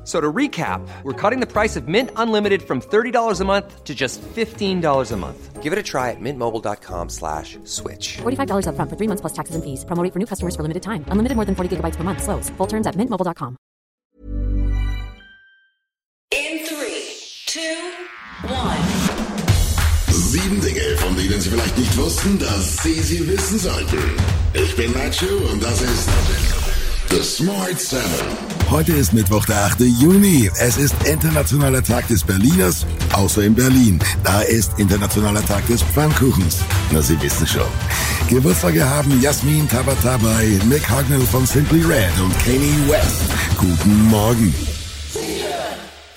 F- So to recap, we're cutting the price of Mint Unlimited from $30 a month to just $15 a month. Give it a try at mintmobile.com slash switch. $45 upfront for three months plus taxes and fees. Promo for new customers for limited time. Unlimited more than 40 gigabytes per month. Slows. Full terms at mintmobile.com. In three, two, one. Sieben Dinge, von denen Sie vielleicht nicht wussten, dass Sie sie wissen sollten. Ich bin Nacho und das ist The Smart Seven. Heute ist Mittwoch, der 8. Juni. Es ist Internationaler Tag des Berliners, außer in Berlin. Da ist Internationaler Tag des Pfannkuchens. Na, Sie wissen schon. Geburtstage haben Jasmin Tabatabai, Mick Hugnall von Simply Red und Kanye West. Guten Morgen.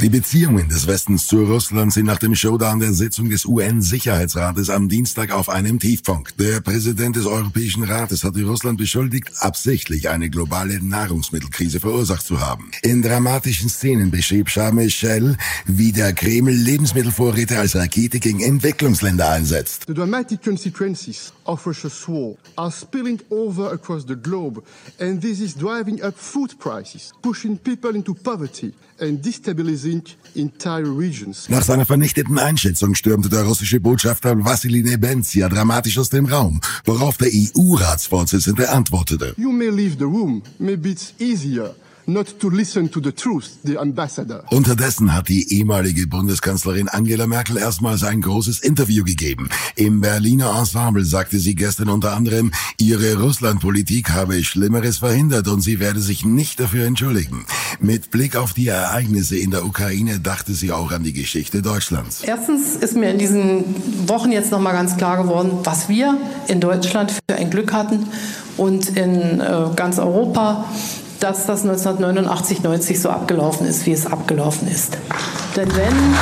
Die Beziehungen des Westens zu Russland sind nach dem Showdown der Sitzung des UN-Sicherheitsrates am Dienstag auf einem Tiefpunkt. Der Präsident des Europäischen Rates hatte Russland beschuldigt, absichtlich eine globale Nahrungsmittelkrise verursacht zu haben. In dramatischen Szenen beschrieb Charles Michel, wie der Kreml Lebensmittelvorräte als Rakete gegen Entwicklungsländer einsetzt. The dramatic consequences of Russia's war are spilling over across the globe, and this is driving up food prices, pushing people into poverty and destabilizing entire regions. Nach seiner vernichteten Einschätzung stürmte der russische Botschafter Wassily Nebenzia dramatisch aus dem Raum, worauf der EU-Ratsvorsitzende antwortete. You may leave the room. Maybe it's easier not to listen to the truth, the ambassador. Unterdessen hat die ehemalige Bundeskanzlerin Angela Merkel erstmals ein großes Interview gegeben. Im Berliner Ensemble sagte sie gestern unter anderem, ihre Russlandpolitik habe Schlimmeres verhindert und sie werde sich nicht dafür entschuldigen. Mit Blick auf die Ereignisse in der Ukraine dachte sie auch an die Geschichte Deutschlands. Erstens ist mir in diesen Wochen jetzt noch mal ganz klar geworden, was wir in Deutschland für ein Glück hatten und in äh, ganz Europa, dass das 1989, 90 so abgelaufen ist, wie es abgelaufen ist. Denn wenn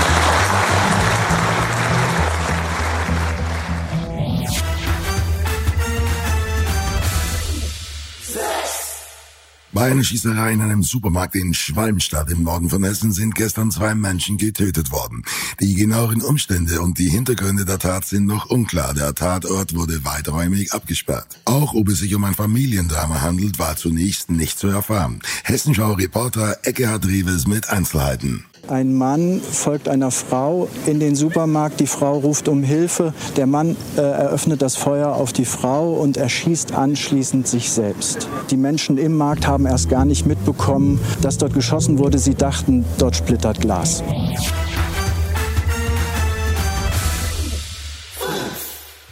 Bei einer Schießerei in einem Supermarkt in Schwalmstadt im Norden von Hessen sind gestern zwei Menschen getötet worden. Die genaueren Umstände und die Hintergründe der Tat sind noch unklar. Der Tatort wurde weiträumig abgesperrt. Auch ob es sich um ein Familiendrama handelt, war zunächst nicht zu erfahren. Hessenschau-Reporter Eckehard Reves mit Einzelheiten. Ein Mann folgt einer Frau in den Supermarkt. Die Frau ruft um Hilfe. Der Mann äh, eröffnet das Feuer auf die Frau und erschießt anschließend sich selbst. Die Menschen im Markt haben erst gar nicht mitbekommen, dass dort geschossen wurde. Sie dachten, dort splittert Glas.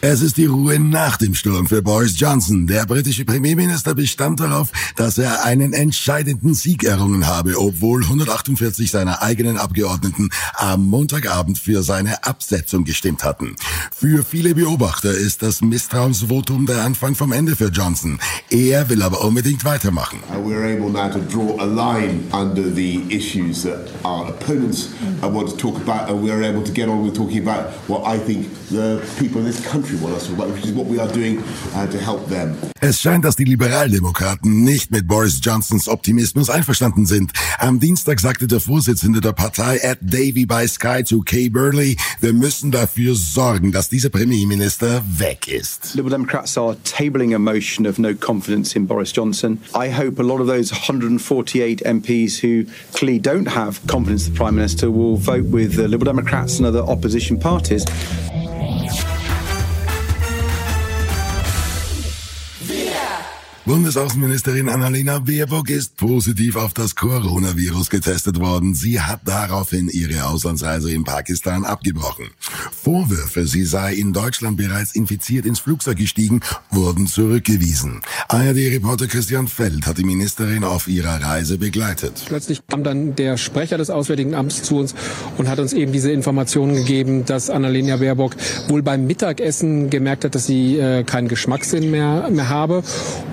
Es ist die Ruhe nach dem Sturm für Boris Johnson. Der britische Premierminister bestand darauf, dass er einen entscheidenden Sieg errungen habe, obwohl 148 seiner eigenen Abgeordneten am Montagabend für seine Absetzung gestimmt hatten. Für viele Beobachter ist das Misstrauensvotum der Anfang vom Ende für Johnson. Er will aber unbedingt weitermachen. Uh, uh. Es scheint, dass die Liberaldemokraten nicht mit Boris Johnsons Optimismus einverstanden sind. Am Dienstag sagte der Vorsitzende der Partei Ed Davey bei Sky zu Kay Burley, wir müssen dafür sorgen, dass dieser Premierminister weg ist. Liberal Democrats are tabling a motion of no confidence in Boris Johnson. I hope a lot of those 148 MPs who clearly don't have confidence in the Prime Minister will vote with the Liberal Democrats and other opposition parties. Bundesaußenministerin Annalena Baerbock ist positiv auf das Coronavirus getestet worden. Sie hat daraufhin ihre Auslandsreise in Pakistan abgebrochen. Vorwürfe, sie sei in Deutschland bereits infiziert ins Flugzeug gestiegen, wurden zurückgewiesen. ARD-Reporter Christian Feld hat die Ministerin auf ihrer Reise begleitet. Plötzlich kam dann der Sprecher des Auswärtigen Amts zu uns und hat uns eben diese Informationen gegeben, dass Annalena Baerbock wohl beim Mittagessen gemerkt hat, dass sie äh, keinen Geschmackssinn mehr, mehr habe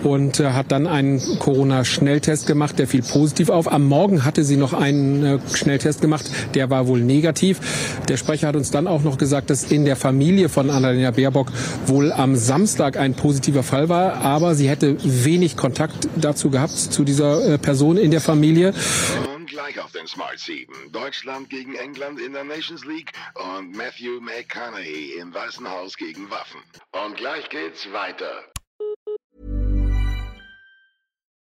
und und äh, hat dann einen Corona-Schnelltest gemacht, der fiel positiv auf. Am Morgen hatte sie noch einen äh, Schnelltest gemacht, der war wohl negativ. Der Sprecher hat uns dann auch noch gesagt, dass in der Familie von Annalena Baerbock wohl am Samstag ein positiver Fall war, aber sie hätte wenig Kontakt dazu gehabt, zu dieser äh, Person in der Familie gleich auf den Smart 7. Deutschland gegen England in der Nations League und Matthew McConaughey im Weißen Haus gegen Waffen. Und gleich geht's weiter.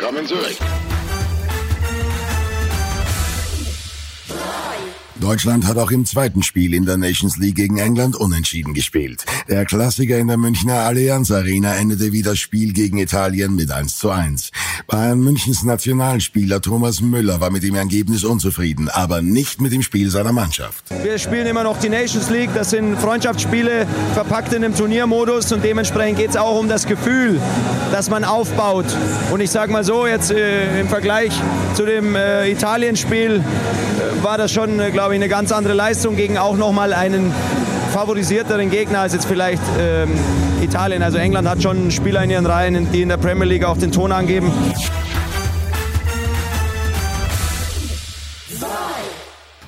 Willkommen zurück. Deutschland hat auch im zweiten Spiel in der Nations League gegen England unentschieden gespielt. Der Klassiker in der Münchner Allianz Arena endete wie das Spiel gegen Italien mit 1 zu 1. Bayern Münchens Nationalspieler Thomas Müller war mit dem Ergebnis unzufrieden, aber nicht mit dem Spiel seiner Mannschaft. Wir spielen immer noch die Nations League, das sind Freundschaftsspiele verpackt in einem Turniermodus und dementsprechend geht es auch um das Gefühl, dass man aufbaut. Und ich sage mal so, jetzt äh, im Vergleich zu dem äh, Italien-Spiel äh, war das schon, äh, glaube ich, eine ganz andere Leistung gegen auch nochmal einen favorisierteren Gegner als jetzt vielleicht ähm, Italien. Also England hat schon Spieler in ihren Reihen, die in der Premier League auch den Ton angeben.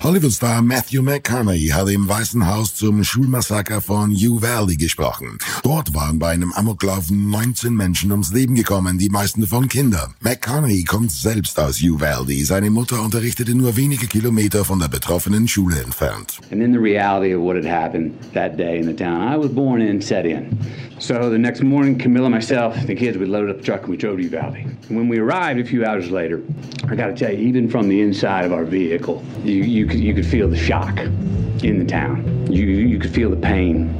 Hollywood-Star Matthew McConaughey hat im Weißen Haus zum Schulmassaker von Uvalde gesprochen. Dort waren bei einem Amoklauf 19 Menschen ums Leben gekommen, die meisten davon Kinder. McConaughey kommt selbst aus Uvalde. Seine Mutter unterrichtete nur wenige Kilometer von der betroffenen Schule entfernt. And then the reality of what had happened that day in the town I was born in set in. So the next morning, Camilla, myself, the kids, we loaded up the truck and we drove to Uvalde. And when we arrived a few hours later, I got to tell you, even from the inside of our vehicle, you, you, could, you could feel the shock in the town. You, you could feel the pain.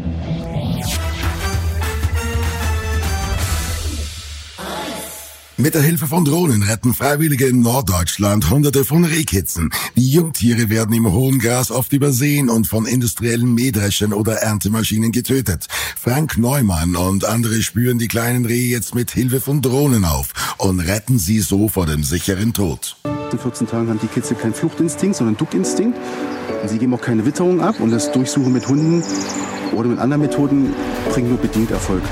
Mit der Hilfe von Drohnen retten Freiwillige in Norddeutschland hunderte von Rehkitzen. Die Jungtiere werden im hohen Gras oft übersehen und von industriellen Mähdreschern oder Erntemaschinen getötet. Frank Neumann und andere spüren die kleinen Rehe jetzt mit Hilfe von Drohnen auf und retten sie so vor dem sicheren Tod. In 14 Tagen haben die Kitze keinen Fluchtinstinkt, sondern Duckinstinkt. Und sie geben auch keine Witterung ab und das Durchsuchen mit Hunden oder mit anderen Methoden bringt nur bedingt Erfolg.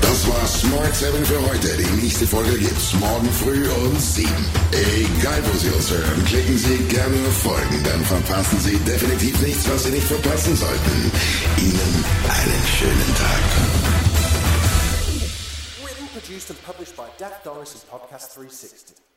Das war Smart 7 für heute. Die nächste Folge gibt's morgen früh um 7. Egal wo Sie uns hören, klicken Sie gerne auf Folgen, dann verpassen Sie definitiv nichts, was Sie nicht verpassen sollten. Ihnen einen schönen Tag. Written, produced, and published by Dak Doris and Podcast 360.